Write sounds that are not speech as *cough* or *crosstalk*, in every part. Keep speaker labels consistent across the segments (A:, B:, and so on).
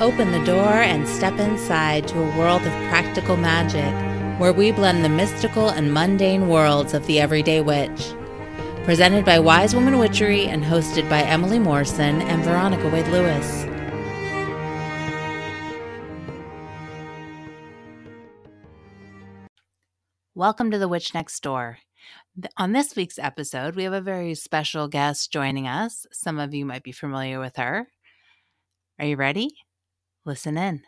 A: Open the door and step inside to a world of practical magic where we blend the mystical and mundane worlds of the everyday witch. Presented by Wise Woman Witchery and hosted by Emily Morrison and Veronica Wade Lewis. Welcome to The Witch Next Door. On this week's episode, we have a very special guest joining us. Some of you might be familiar with her. Are you ready? Listen in.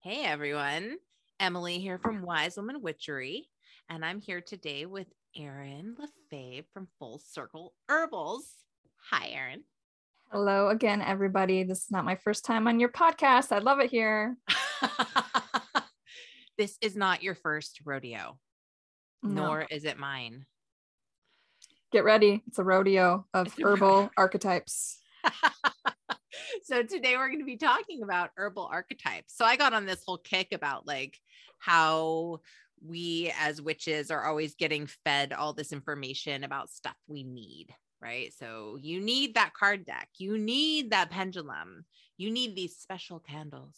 A: Hey everyone, Emily here from Wise Woman Witchery, and I'm here today with Erin LaFaive from Full Circle Herbals. Hi, Erin.
B: Hello again, everybody. This is not my first time on your podcast. I love it here. *laughs*
A: this is not your first rodeo, no. nor is it mine.
B: Get ready. It's a rodeo of herbal archetypes. *laughs*
A: so today we're going to be talking about herbal archetypes. So I got on this whole kick about like how we as witches are always getting fed all this information about stuff we need, right? So you need that card deck, you need that pendulum, you need these special candles.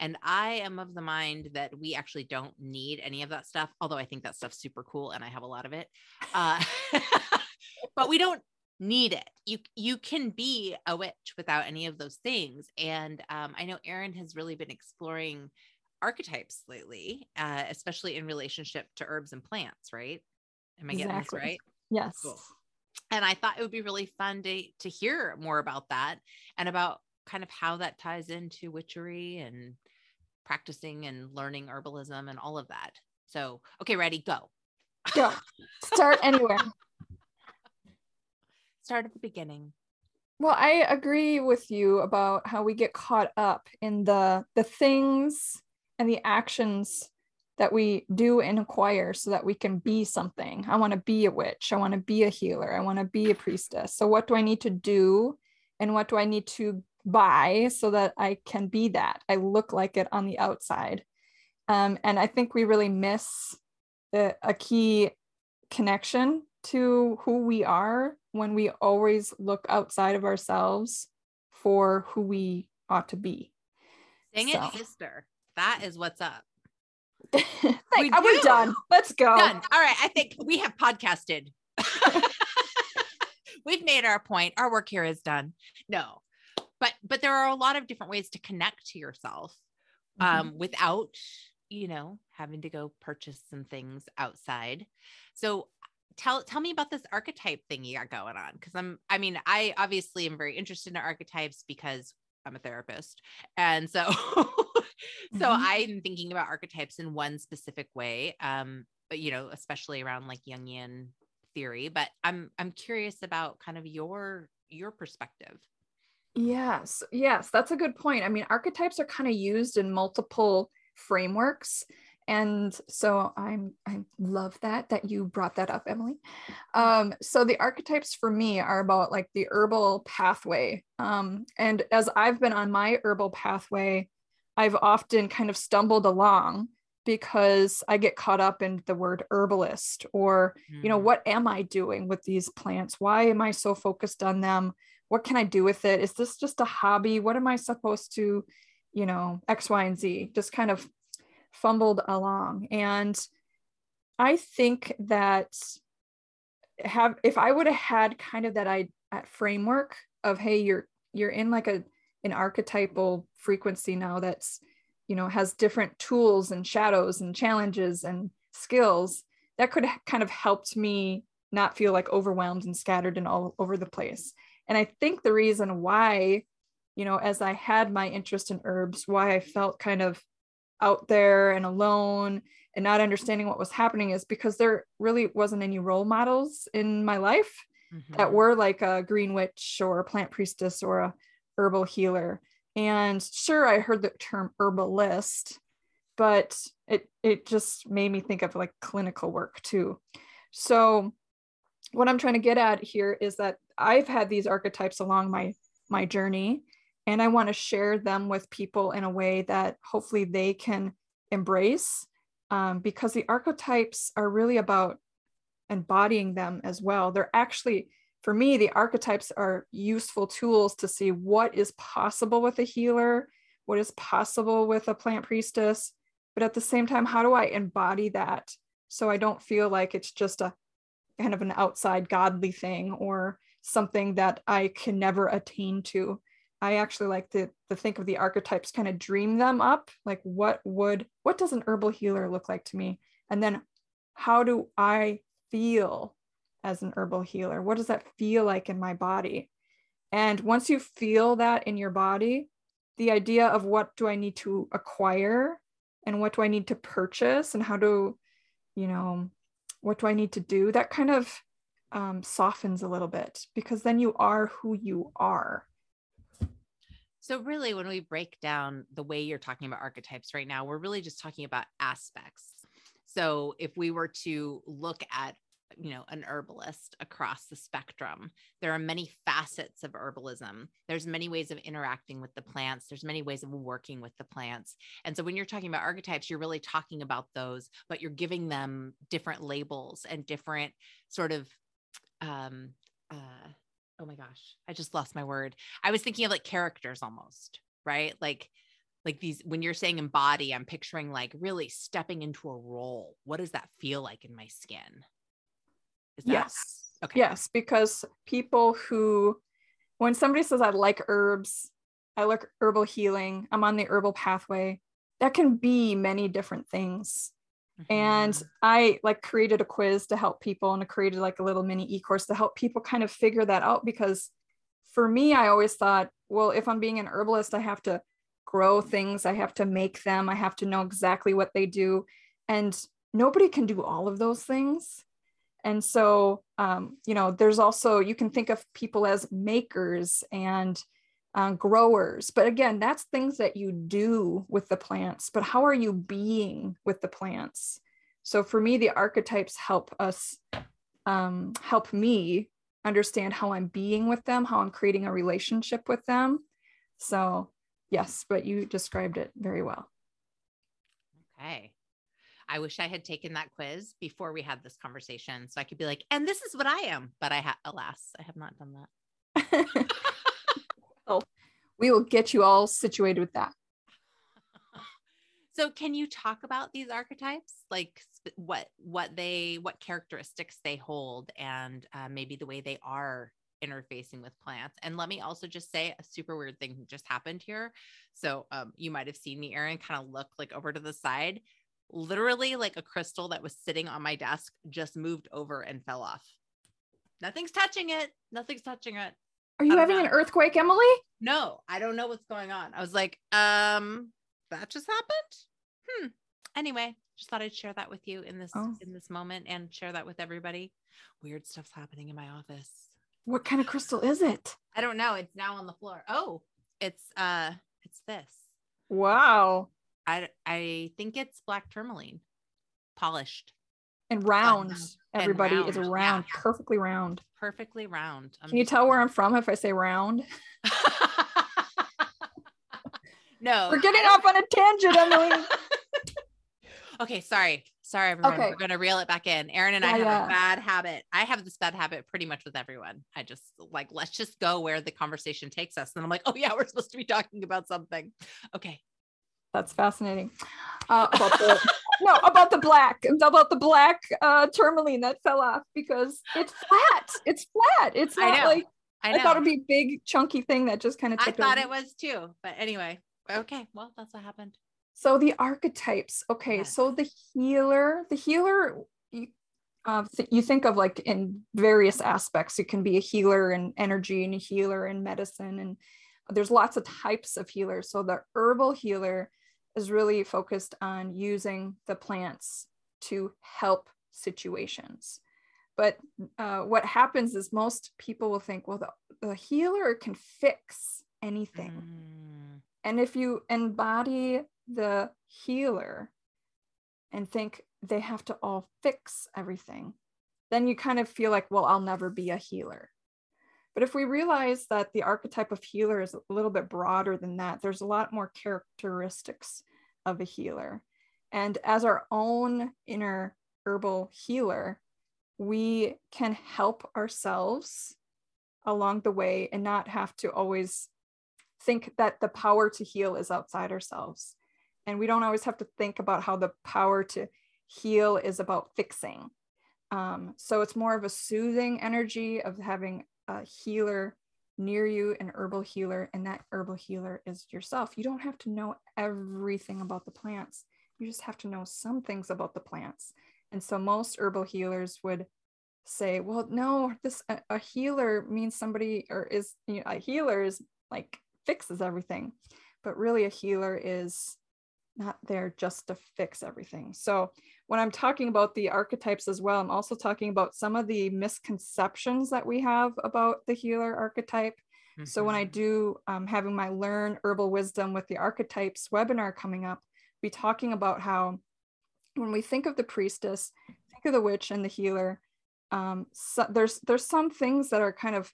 A: And I am of the mind that we actually don't need any of that stuff, although I think that stuff's super cool and I have a lot of it. Uh, *laughs* but we don't need it. You you can be a witch without any of those things. And um, I know Erin has really been exploring archetypes lately, uh, especially in relationship to herbs and plants. Right? Am I exactly. getting this right?
B: Yes. Cool.
A: And I thought it would be really fun to to hear more about that and about kind of how that ties into witchery and practicing and learning herbalism and all of that. So, okay, ready, go.
B: Go. Start anywhere *laughs*
A: start at the beginning.
B: Well i agree with you about how we get caught up in the the things and the actions that we do and acquire so that we can be something. I want to be a witch. I want to be a healer. I want to be a priestess. So what do i need to do and what do i need to buy so that i can be that? I look like it on the outside. Um, and i think we really miss the, a key connection to who we are when we always look outside of ourselves for who we ought to be.
A: Dang so. it, sister. That is what's up. *laughs*
B: we are we done? Let's go. Done.
A: All right. I think we have podcasted. *laughs* We've made our point. Our work here is done. No, but but there are a lot of different ways to connect to yourself um, mm-hmm. without you know having to go purchase some things outside. So tell tell me about this archetype thing you got going on because i'm i mean i obviously am very interested in archetypes because i'm a therapist. And so *laughs* so mm-hmm. i'm thinking about archetypes in one specific way um but you know especially around like jungian theory but i'm i'm curious about kind of your your perspective.
B: Yes yes that's a good point. I mean archetypes are kind of used in multiple frameworks and so i'm i love that that you brought that up emily. Um, so the archetypes for me are about like the herbal pathway. Um, and as i've been on my herbal pathway i've often kind of stumbled along because i get caught up in the word herbalist or mm. you know mm. what am i doing with these plants? Why am i so focused on them? What can i do with it? Is this just a hobby? What am i supposed to you know x y and z? Just kind of fumbled along. And I think that have if I would have had kind of that I that framework of hey, you're you're in like a an archetypal frequency now that's you know has different tools and shadows and challenges and skills that could kind of helped me not feel like overwhelmed and scattered and all over the place and i think the reason why you know as i had my interest in herbs why i felt kind of out there and alone and not understanding what was happening is because there really wasn't any role models in my life mm-hmm. that were like a green witch or a plant priestess or a herbal healer. And sure i heard the term herbalist but it it just made me think of like clinical work too. So what i'm trying to get at here is that i've had these archetypes along my my journey and I want to share them with people in a way that hopefully they can embrace um, because the archetypes are really about embodying them as well. They're actually for me, the archetypes are useful tools to see what is possible with a healer, what is possible with a plant priestess. But at the same time, how do I embody that so I don't feel like it's just a kind of an outside godly thing or something that I can never attain to? I actually like to, to think of the archetypes, kind of dream them up. Like what would, what does an herbal healer look like to me? And then how do I feel as an herbal healer? What does that feel like in my body? And once you feel that in your body, the idea of what do I need to acquire and what do I need to purchase and how do, you know, what do I need to do? That kind of um, softens a little bit because then you are who you are.
A: So, really, when we break down the way you're talking about archetypes right now, we're really just talking about aspects. So, if we were to look at you know an herbalist across the spectrum there are many facets of herbalism. There's many ways of interacting with the plants. There's many ways of working with the plants. And so when you're talking about archetypes you're really talking about those but you're giving them different labels and different sort of um uh oh my gosh i just lost my word i was thinking of like characters almost right like like these when you're saying embody i'm picturing like really stepping into a role what does that feel like in my skin
B: that- yes. Okay. Yes, because people who, when somebody says, I like herbs, I like herbal healing, I'm on the herbal pathway, that can be many different things. Mm-hmm. And I like created a quiz to help people and I created like a little mini e-course to help people kind of figure that out because for me, I always thought, well, if I'm being an herbalist, I have to grow things, I have to make them, I have to know exactly what they do. And nobody can do all of those things. And so, um, you know, there's also, you can think of people as makers and uh, growers. But again, that's things that you do with the plants. But how are you being with the plants? So for me, the archetypes help us, um, help me understand how I'm being with them, how I'm creating a relationship with them. So, yes, but you described it very well.
A: Okay. I wish I had taken that quiz before we had this conversation so I could be like, and this is what I am. But I have, alas, I have not done that. *laughs*
B: we will get you all situated with that. *laughs*
A: so, can you talk about these archetypes, like what what they what characteristics they hold, and uh, maybe the way they are interfacing with plants. And let me also just say a super weird thing just happened here. So um, you might have seen me, Erin, kind of look like over to the side literally like a crystal that was sitting on my desk just moved over and fell off. Nothing's touching it. Nothing's touching it.
B: Are you having know. an earthquake, Emily?
A: No, I don't know what's going on. I was like, um, that just happened. Hmm. Anyway, just thought I'd share that with you in this oh. in this moment and share that with everybody. Weird stuff's happening in my office.
B: What kind of crystal is it?
A: I don't know. It's now on the floor. Oh, it's uh it's this.
B: Wow.
A: I I think it's black tourmaline, polished
B: and round. Everybody and round. is round, yeah. perfectly round.
A: Perfectly round.
B: I'm Can you tell where I'm from if I say round? *laughs*
A: no,
B: we're getting off on a tangent, Emily. *laughs*
A: okay, sorry. Sorry, everyone. Okay. We're going to reel it back in. Erin and I have yeah. a bad habit. I have this bad habit pretty much with everyone. I just like, let's just go where the conversation takes us. And I'm like, oh, yeah, we're supposed to be talking about something. Okay.
B: That's fascinating. Uh, about the, *laughs* no, about the black, about the black uh, tourmaline that fell off because it's flat. It's flat. It's not I like I, I, thought it'd be a big chunky thing that just kind of.
A: I thought over. it was too, but anyway, okay. Well, that's what happened.
B: So the archetypes. Okay, yes. so the healer, the healer. You, uh, th- you think of like in various aspects. You can be a healer in energy and a healer in medicine, and there's lots of types of healers. So the herbal healer is really focused on using the plants to help situations. But uh, what happens is most people will think, well, the, the healer can fix anything. Mm. And if you embody the healer and think they have to all fix everything, then you kind of feel like, well, I'll never be a healer. But if we realize that the archetype of healer is a little bit broader than that, there's a lot more characteristics of a healer. And as our own inner herbal healer, we can help ourselves along the way and not have to always think that the power to heal is outside ourselves. And we don't always have to think about how the power to heal is about fixing. Um, so it's more of a soothing energy of having a healer near you, an herbal healer, and that herbal healer is yourself. You don't have to know everything about the plants. You just have to know some things about the plants. And so most herbal healers would say, well, no, this a, a healer means somebody or is you know, a healer is like fixes everything. But really a healer is not there just to fix everything. So when I'm talking about the archetypes as well, I'm also talking about some of the misconceptions that we have about the healer archetype. Mm-hmm. So when I mm-hmm. do um, having my learn herbal wisdom with the archetypes webinar coming up, be talking about how when we think of the priestess, think of the witch and the healer. Um, so there's there's some things that are kind of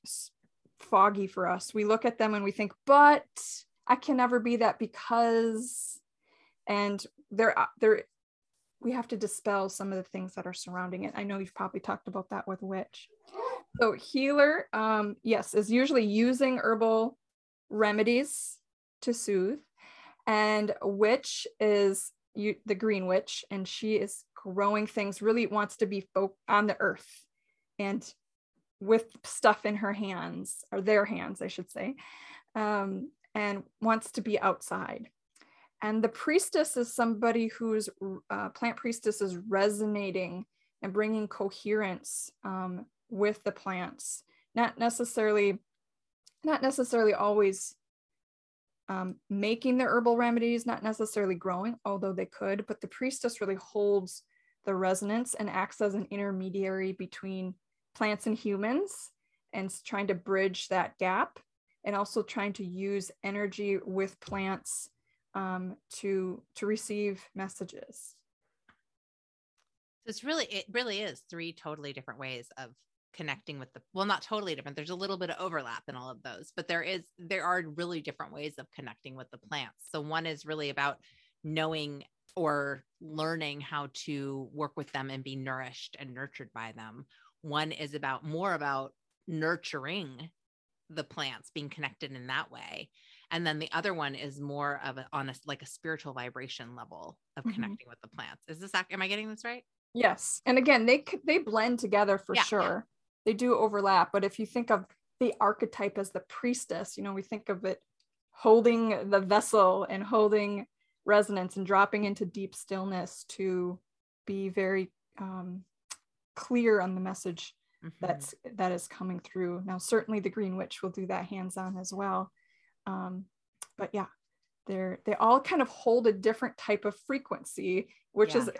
B: foggy for us. We look at them and we think, but I can never be that because, and there there we have to dispel some of the things that are surrounding it. I know you've probably talked about that with witch. So healer, um, yes, is usually using herbal remedies to soothe, and witch is you, the green witch, and she is growing things. Really wants to be on the earth, and with stuff in her hands or their hands, I should say, um, and wants to be outside. And the priestess is somebody whose uh, plant priestess is resonating and bringing coherence um, with the plants, not necessarily, not necessarily always um, making the herbal remedies, not necessarily growing, although they could, but the priestess really holds the resonance and acts as an intermediary between plants and humans and trying to bridge that gap and also trying to use energy with plants um, to to receive messages.
A: So it's really it really is three totally different ways of connecting with the well not totally different there's a little bit of overlap in all of those but there is there are really different ways of connecting with the plants. So one is really about knowing or learning how to work with them and be nourished and nurtured by them. One is about more about nurturing the plants being connected in that way and then the other one is more of a, on a like a spiritual vibration level of mm-hmm. connecting with the plants is this am i getting this right
B: yes and again they they blend together for yeah, sure yeah. they do overlap but if you think of the archetype as the priestess you know we think of it holding the vessel and holding resonance and dropping into deep stillness to be very um, clear on the message mm-hmm. that's that is coming through now certainly the green witch will do that hands on as well um, but yeah, they're they all kind of hold a different type of frequency, which yeah. is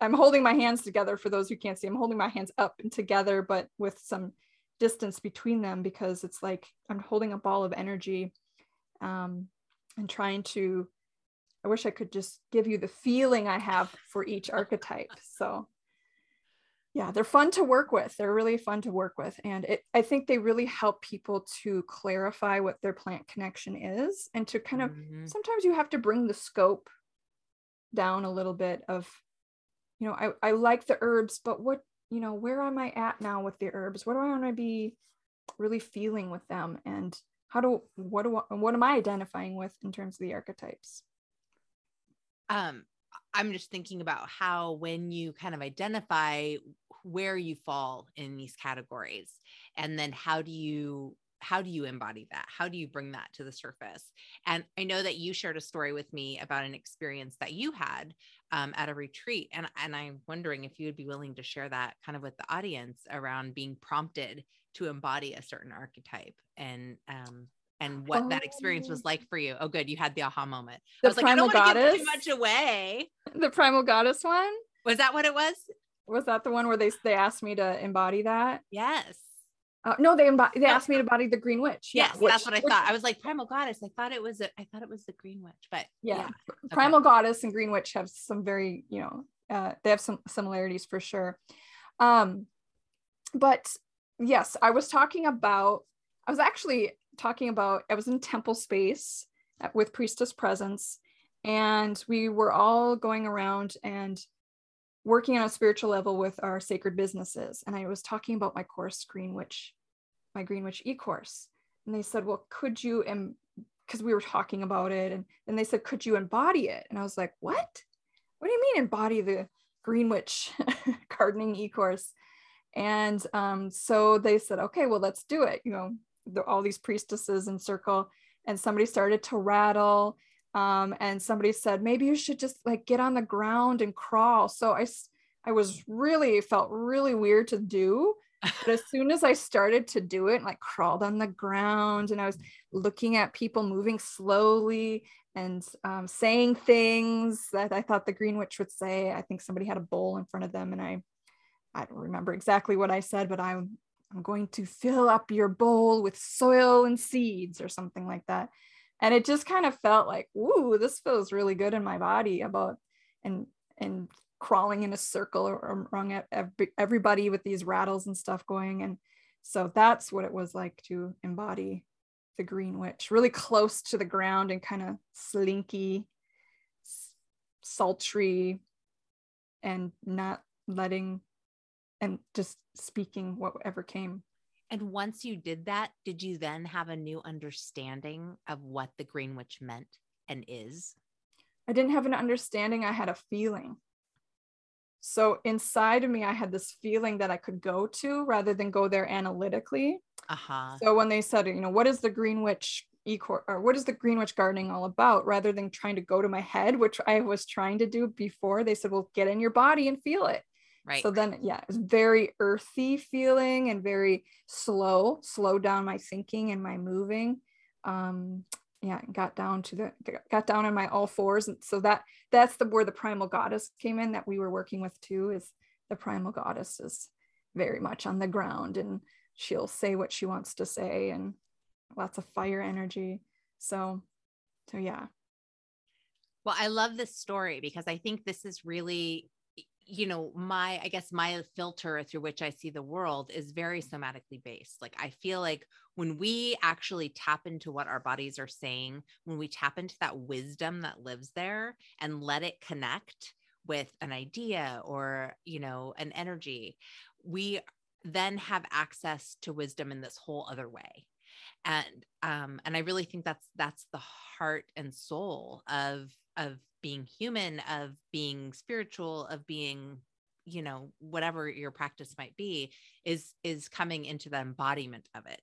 B: I'm holding my hands together for those who can't see. I'm holding my hands up and together, but with some distance between them because it's like I'm holding a ball of energy um, and trying to. I wish I could just give you the feeling I have for each archetype. So yeah they're fun to work with they're really fun to work with and it, i think they really help people to clarify what their plant connection is and to kind of mm-hmm. sometimes you have to bring the scope down a little bit of you know I, I like the herbs but what you know where am i at now with the herbs? What do i want to be really feeling with them? And how do what do I, what am i identifying with in terms of the archetypes?
A: Um I'm just thinking about how when you kind of identify where you fall in these categories and then how do you how do you embody that? How do you bring that to the surface? And i know that you shared a story with me about an experience that you had um, at a retreat and, and i'm wondering if you would be willing to share that kind of with the audience around being prompted to embody a certain archetype and um, and what oh. that experience was oh. like for you. Oh, good. You had the aha moment.
B: The I was primal like, I don't goddess.
A: Too much away. *laughs*
B: The primal goddess one.
A: Was that what it was?
B: Was that the one where they they asked me to embody that?
A: Yes.
B: Uh, no, they embody, they asked me to embody the green witch.
A: Yes, yeah, that's what I which, thought. I was like primal goddess. I thought it was a, I thought it was the green witch, but
B: yeah, yeah. primal okay. goddess and green witch have some very you know uh, they have some similarities for sure. Um, but yes, I was talking about. I was actually talking about I was in temple space with priestess presence, and we were all going around and working on a spiritual level with our sacred businesses. And I was talking about my course Green Witch my green witch e-course. And they said well could you and because we were talking about it and then they said could you embody it? And i was like what? What do you mean embody the green witch *laughs* gardening e-course? And um, so they said okay well let's do it you know the, all these priestesses in circle and somebody started to rattle um, and somebody said maybe you should just like get on the ground and crawl. So i i was really felt really weird to do but as *laughs* soon as i started to do it like crawled on the ground and i was looking at people moving slowly and um, saying things that i thought the green witch would say i think somebody had a bowl in front of them and i i don't remember exactly what i said but i'm i'm going to fill up your bowl with soil and seeds or something like that. And it just kind of felt like ooh this feels really good in my body about and and crawling in a circle around everybody with these rattles and stuff going. And so that's what it was like to embody the green witch really close to the ground and kind of slinky sultry and not letting and just speaking whatever came
A: and once you did that, did you then have a new understanding of what the Green Witch meant and is?
B: I didn't have an understanding, I had a feeling. So inside of me, I had this feeling that I could go to rather than go there analytically.
A: Uh-huh.
B: So when they said, you know, what is the Green Witch e-course or what is the Green Witch gardening all about? Rather than trying to go to my head, which I was trying to do before, they said, well, get in your body and feel it.
A: Right.
B: So then, yeah, it's very earthy feeling and very slow, slow down my thinking and my moving. Um, yeah, got down to the got down on my all fours, and so that that's the where the primal goddess came in that we were working with too. Is the primal goddess is very much on the ground and she'll say what she wants to say and lots of fire energy. So, so yeah.
A: Well, I love this story because I think this is really you know my i guess my filter through which i see the world is very somatically based. Like i feel like when we actually tap into what our bodies are saying when we tap into that wisdom that lives there and let it connect with an idea or you know an energy we then have access to wisdom in this whole other way. And um and i really think that's that's the heart and soul of of being human of being spiritual of being you know whatever your practice might be is is coming into the embodiment of it.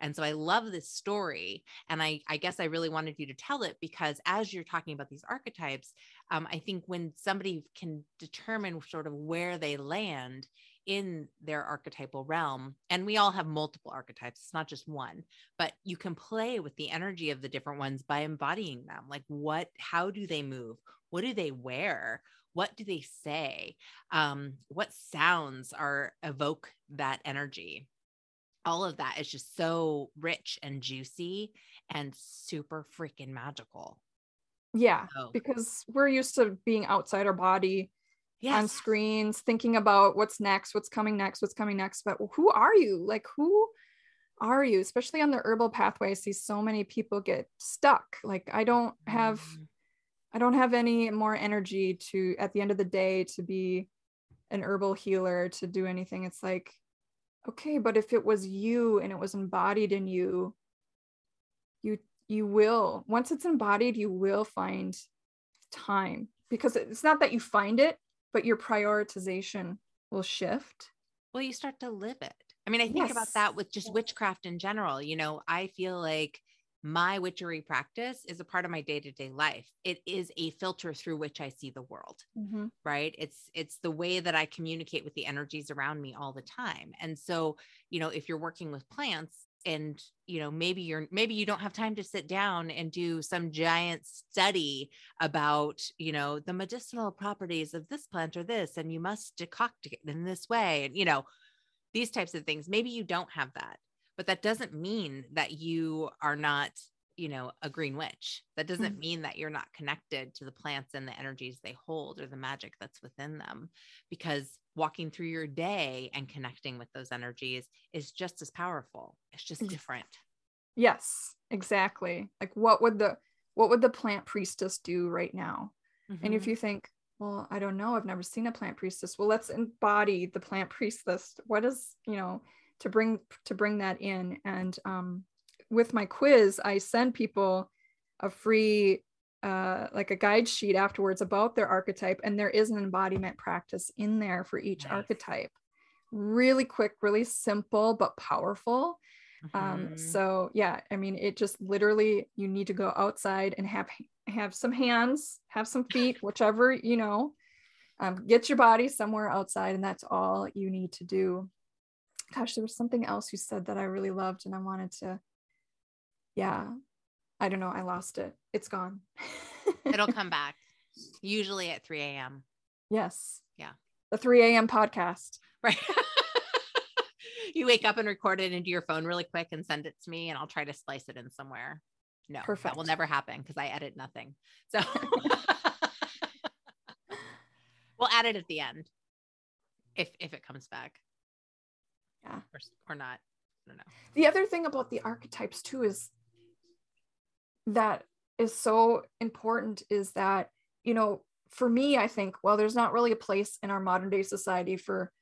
A: And so i love this story and i i guess i really wanted you to tell it because as you're talking about these archetypes um, i think when somebody can determine sort of where they land in their archetypal realm. And we all have multiple archetypes, it's not just one, but you can play with the energy of the different ones by embodying them. Like, what, how do they move? What do they wear? What do they say? Um, what sounds are evoke that energy? All of that is just so rich and juicy and super freaking magical.
B: Yeah, so. because we're used to being outside our body yes. on screens, thinking about what's next, what's coming next, what's coming next. But who are you? Like, who are you? Especially on the herbal pathway, I see so many people get stuck. Like, I don't have. Mm. I don't have any more energy to at the end of the day to be an herbal healer to do anything. It's like, okay, but if it was you and it was embodied in you, you you will once it's embodied, you will find time because it's not that you find it, but your prioritization will shift.
A: Well, you start to live it. I mean, I think yes. about that with just witchcraft in general. You know, I feel like my witchery practice is a part of my day-to-day life it is a filter through which i see the world mm-hmm. right it's it's the way that i communicate with the energies around me all the time and so you know if you're working with plants and you know maybe you're maybe you don't have time to sit down and do some giant study about you know the medicinal properties of this plant or this and you must decoct it in this way and you know these types of things maybe you don't have that but that doesn't mean that you are not you know a green witch that doesn't mm-hmm. mean that you're not connected to the plants and the energies they hold or the magic that's within them because walking through your day and connecting with those energies is just as powerful. It's just different.
B: Yes exactly. Like what would the what would the plant priestess do right now? Mm-hmm. and if mm-hmm. you think well i don't know i've never seen a plant priestess well let's embody the plant priestess. What is you know to bring to bring that in? And um, with my quiz i send people a free uh, like a guide sheet afterwards about their archetype and there is an embodiment practice in there for each nice. archetype really quick really simple but powerful um, mm-hmm. um, so yeah i mean it just literally you need to go outside and have have some hands have some feet *laughs* whichever you know um, get your body somewhere outside and that's all you need to do gosh there was something else you said that i really loved and i wanted to yeah i don't know i lost it. It's gone.
A: It'll come *laughs* back usually at 3 a.m
B: yes.
A: Yeah.
B: The 3 a.m podcast.
A: Right. *laughs* You wake up and record it into your phone really quick and send it to me and i'll try to splice it in somewhere. No Perfect. that will never happen because i edit nothing. So *laughs* we'll add it at the end if if it comes back.
B: Yeah.
A: Or, or not. I don't know.
B: The other thing about the archetypes too is that is so important is that you know for me i think well there's not really a place in our modern day society for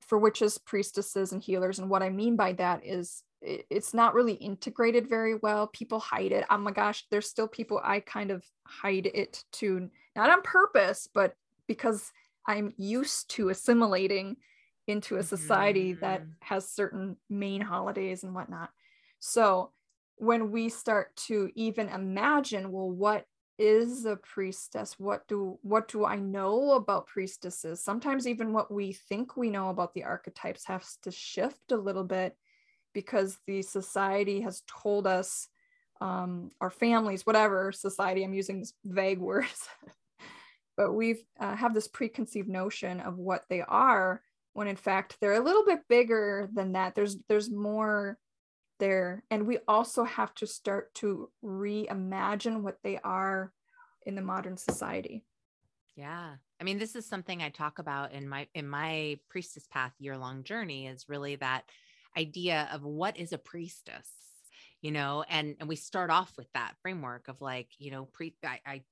B: for witches priestesses and healers and what i mean by that is it's not really integrated very well people hide it oh my gosh there's still people i kind of hide it to not on purpose but because i'm used to assimilating into a society mm-hmm. that has certain main holidays and whatnot. So when we start to even imagine, well, what is a priestess? What do what do I know about priestesses? Sometimes even what we think we know about the archetypes has to shift a little bit because the society has told us um, our families, whatever society, I'm using this vague *laughs* words, but we've uh, have this preconceived notion of what they are when in fact they're a little bit bigger than that there's there's more there and we also have to start to reimagine what they are in the modern society.
A: Yeah. I mean this is something i talk about in my in my priestess path year long journey is really that idea of what is a priestess you know and and we start off with that framework of like you know pre I, I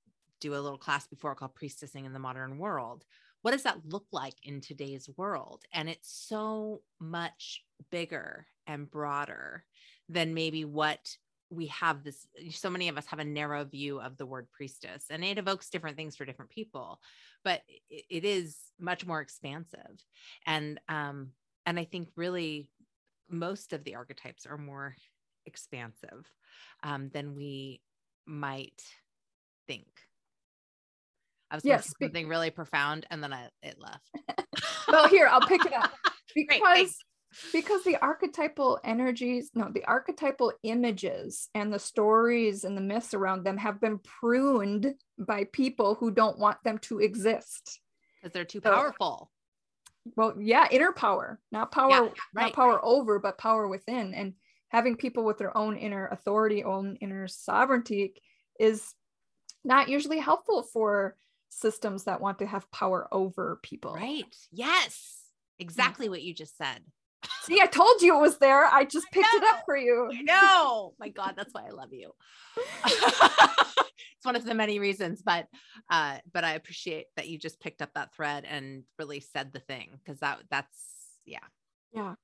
A: do a little class before called priestessing in the modern world. What does that look like in today's world? And it's so much bigger and broader than maybe what we have this so many of us have a narrow view of the word priestess and it evokes different things for different people but it, it is much more expansive and um and i think really most of the archetypes are more expansive um, than we might think I was yes, something really profound and then I, it left. *laughs*
B: well, here, I'll pick it up *laughs* because Great, because the archetypal energies, no, the archetypal images and the stories and the myths around them have been pruned by people who don't want them to exist
A: because they're too powerful.
B: well, yeah, inner power, not power, yeah, right, not power right. over, but power within. And having people with their own inner authority, own inner sovereignty is not usually helpful for systems that want to have power over people.
A: Right. Yes. Mm. Exactly what you just said.
B: See, I told you it was there. I just picked it up for you.
A: No, my God, that's why I love you. *laughs* it's one of the many reasons, but uh, but I appreciate that you just picked up that thread and really said the thing because that that's yeah.
B: Yeah.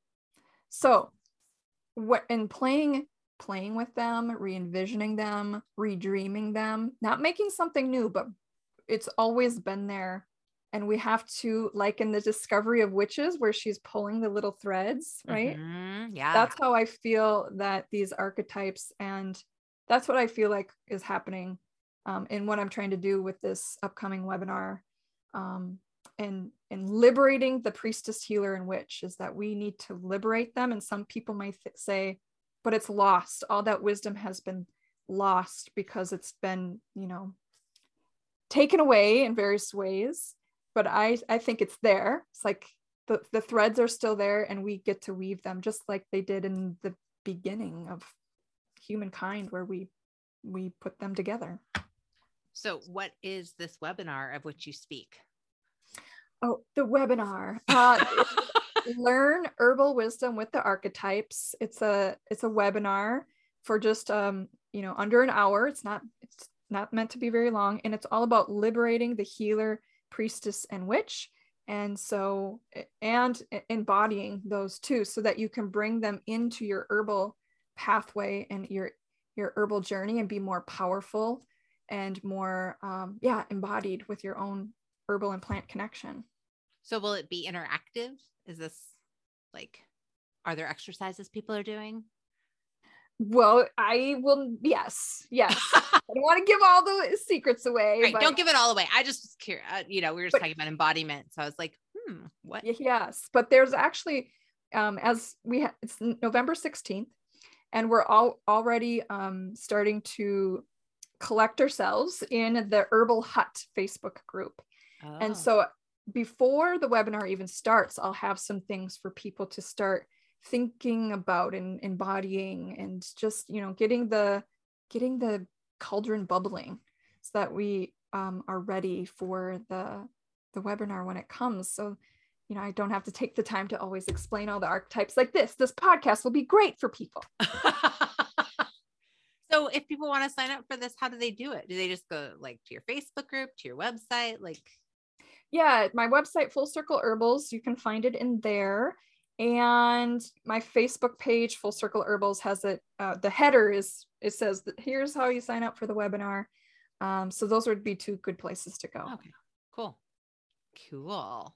B: So what in playing playing with them, re-envisioning them, redreaming them, not making something new, but it's always been there and we have to like in the discovery of witches where she's pulling the little threads right?
A: Mm-hmm. yeah.
B: That's how i feel that these archetypes and that's what i feel like is happening um, in what i'm trying to do with this upcoming webinar um, and and liberating the priestess healer and witch is that we need to liberate them and some people might th- say but it's lost. All that wisdom has been lost because it's been you know taken away in various ways but i i think it's there. It's like the, the threads are still there and we get to weave them just like they did in the beginning of humankind where we we put them together.
A: So what is this webinar of which you speak?
B: Oh the webinar. Uh, *laughs* learn herbal wisdom with the archetypes. It's a it's a webinar for just um you know under an hour. It's not it's not meant to be very long. And it's all about liberating the healer, priestess, and witch. And so and embodying those too so that you can bring them into your herbal pathway and your your herbal journey and be more powerful and more um, yeah embodied with your own herbal and plant connection.
A: So will it be interactive? Is this like are there exercises people are doing
B: well, I will. Yes, yes. *laughs* I don't want to give all the secrets away.
A: Right, but, don't give it all away. I just was curious. Uh, you know, we were just but, talking about embodiment, so I was like, hmm, what?
B: Yes, but there's actually, um, as we ha- it's November sixteenth, and we're all already um starting to collect ourselves in the Herbal Hut Facebook group, oh. and so before the webinar even starts, I'll have some things for people to start thinking about and embodying and just you know getting the getting the cauldron bubbling so that we um, are ready for the the webinar when it comes. So you know i don't have to take the time to always explain all the archetypes like this. This podcast will be great for people. *laughs*
A: So if people want to sign up for this how do they do it? Do they just go like to your facebook group to your website? Like
B: yeah my website full circle herbals you can find it in there and my facebook page full circle herbals has it uh, the header is it says that here's how you sign up for the webinar. Um, so those would be two good places to go.
A: Okay cool. Cool.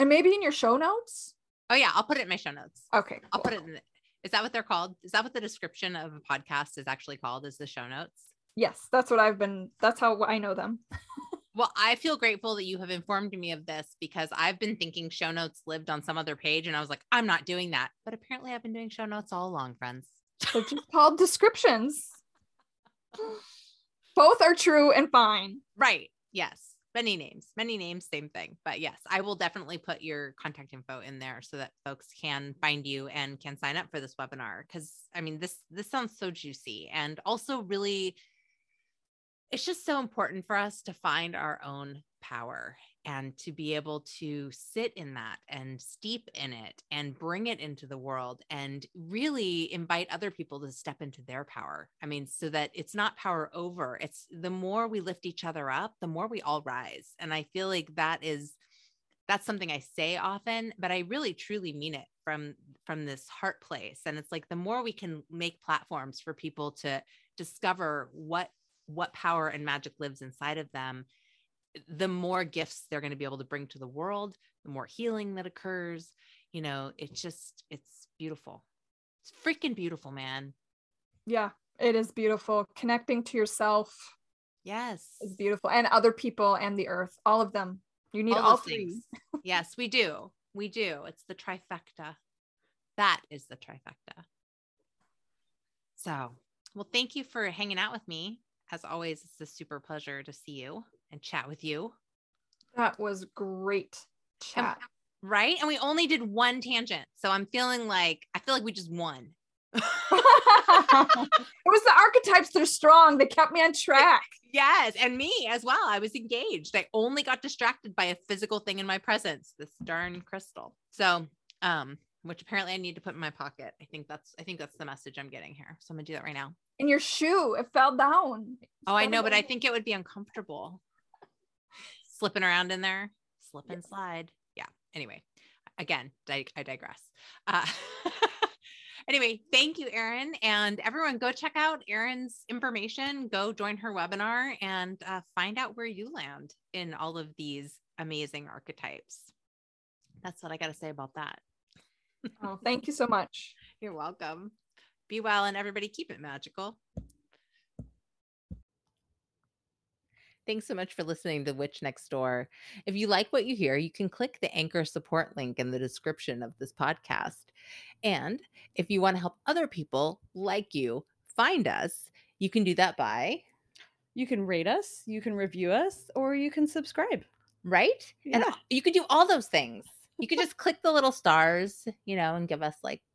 B: And maybe in your show notes?
A: Oh yeah i'll put it in my show notes.
B: Okay cool.
A: i'll put it in the, is that what they're called? Is that what the description of a podcast is actually called is the show notes?
B: Yes that's what i've been that's how i know them *laughs*
A: Well, I feel grateful that you have informed me of this because I've been thinking show notes lived on some other page and I was like, I'm not doing that. But apparently I've been doing show notes all along, friends.
B: They're just called descriptions. *laughs* Both are true and fine.
A: Right. Yes. Many names, many names, same thing. But yes, I will definitely put your contact info in there so that folks can find you and can sign up for this webinar. Cause I mean, this this sounds so juicy and also really it's just so important for us to find our own power and to be able to sit in that and steep in it and bring it into the world and really invite other people to step into their power. I mean, so that it's not power over. It's the more we lift each other up, the more we all rise. And I feel like that is that's something I say often, but I really truly mean it from from this heart place. And it's like the more we can make platforms for people to discover what what power and magic lives inside of them, the more gifts they're going to be able to bring to the world, the more healing that occurs. You know, it's just, it's beautiful. It's freaking beautiful, man.
B: Yeah, it is beautiful. Connecting to yourself.
A: Yes.
B: It's beautiful. And other people and the earth, all of them. You need all, all three. *laughs*
A: yes, we do. We do. It's the trifecta. That is the trifecta. So, well, thank you for hanging out with me as always, it's a super pleasure to see you and chat with you.
B: That was great chat.
A: And, right? And we only did one tangent. So I'm feeling like I feel like we just won. *laughs* *laughs*
B: it was the archetypes that are strong. They kept me on track.
A: Yes, and me as well. I was engaged. I only got distracted by a physical thing in my presence, this darn crystal. So, um, which apparently I need to put in my pocket. I think that's I think that's the message I'm getting here. So I'm gonna do that right now
B: in your shoe. It fell down.
A: oh, I know, down. but I think it would be uncomfortable. Slipping around in there, slip and slide. Yeah. Anyway, again, I, I digress. Uh, *laughs* anyway, thank you, Erin. And everyone, go check out Erin's information. Go join her webinar and uh, find out where you land in all of these amazing archetypes. That's what I got to say about that.
B: oh, thank you so much. *laughs*
A: You're welcome. Be well and everybody keep it magical. Thanks so much for listening to Witch Next Door. If you like what you hear, you can click the anchor support link in the description of this podcast. And if you want to help other people like you find us, you can do that by
C: you can rate us, you can review us, or you can subscribe.
A: Right? Yeah. And you could do all those things. You could just *laughs* click the little stars, you know, and give us like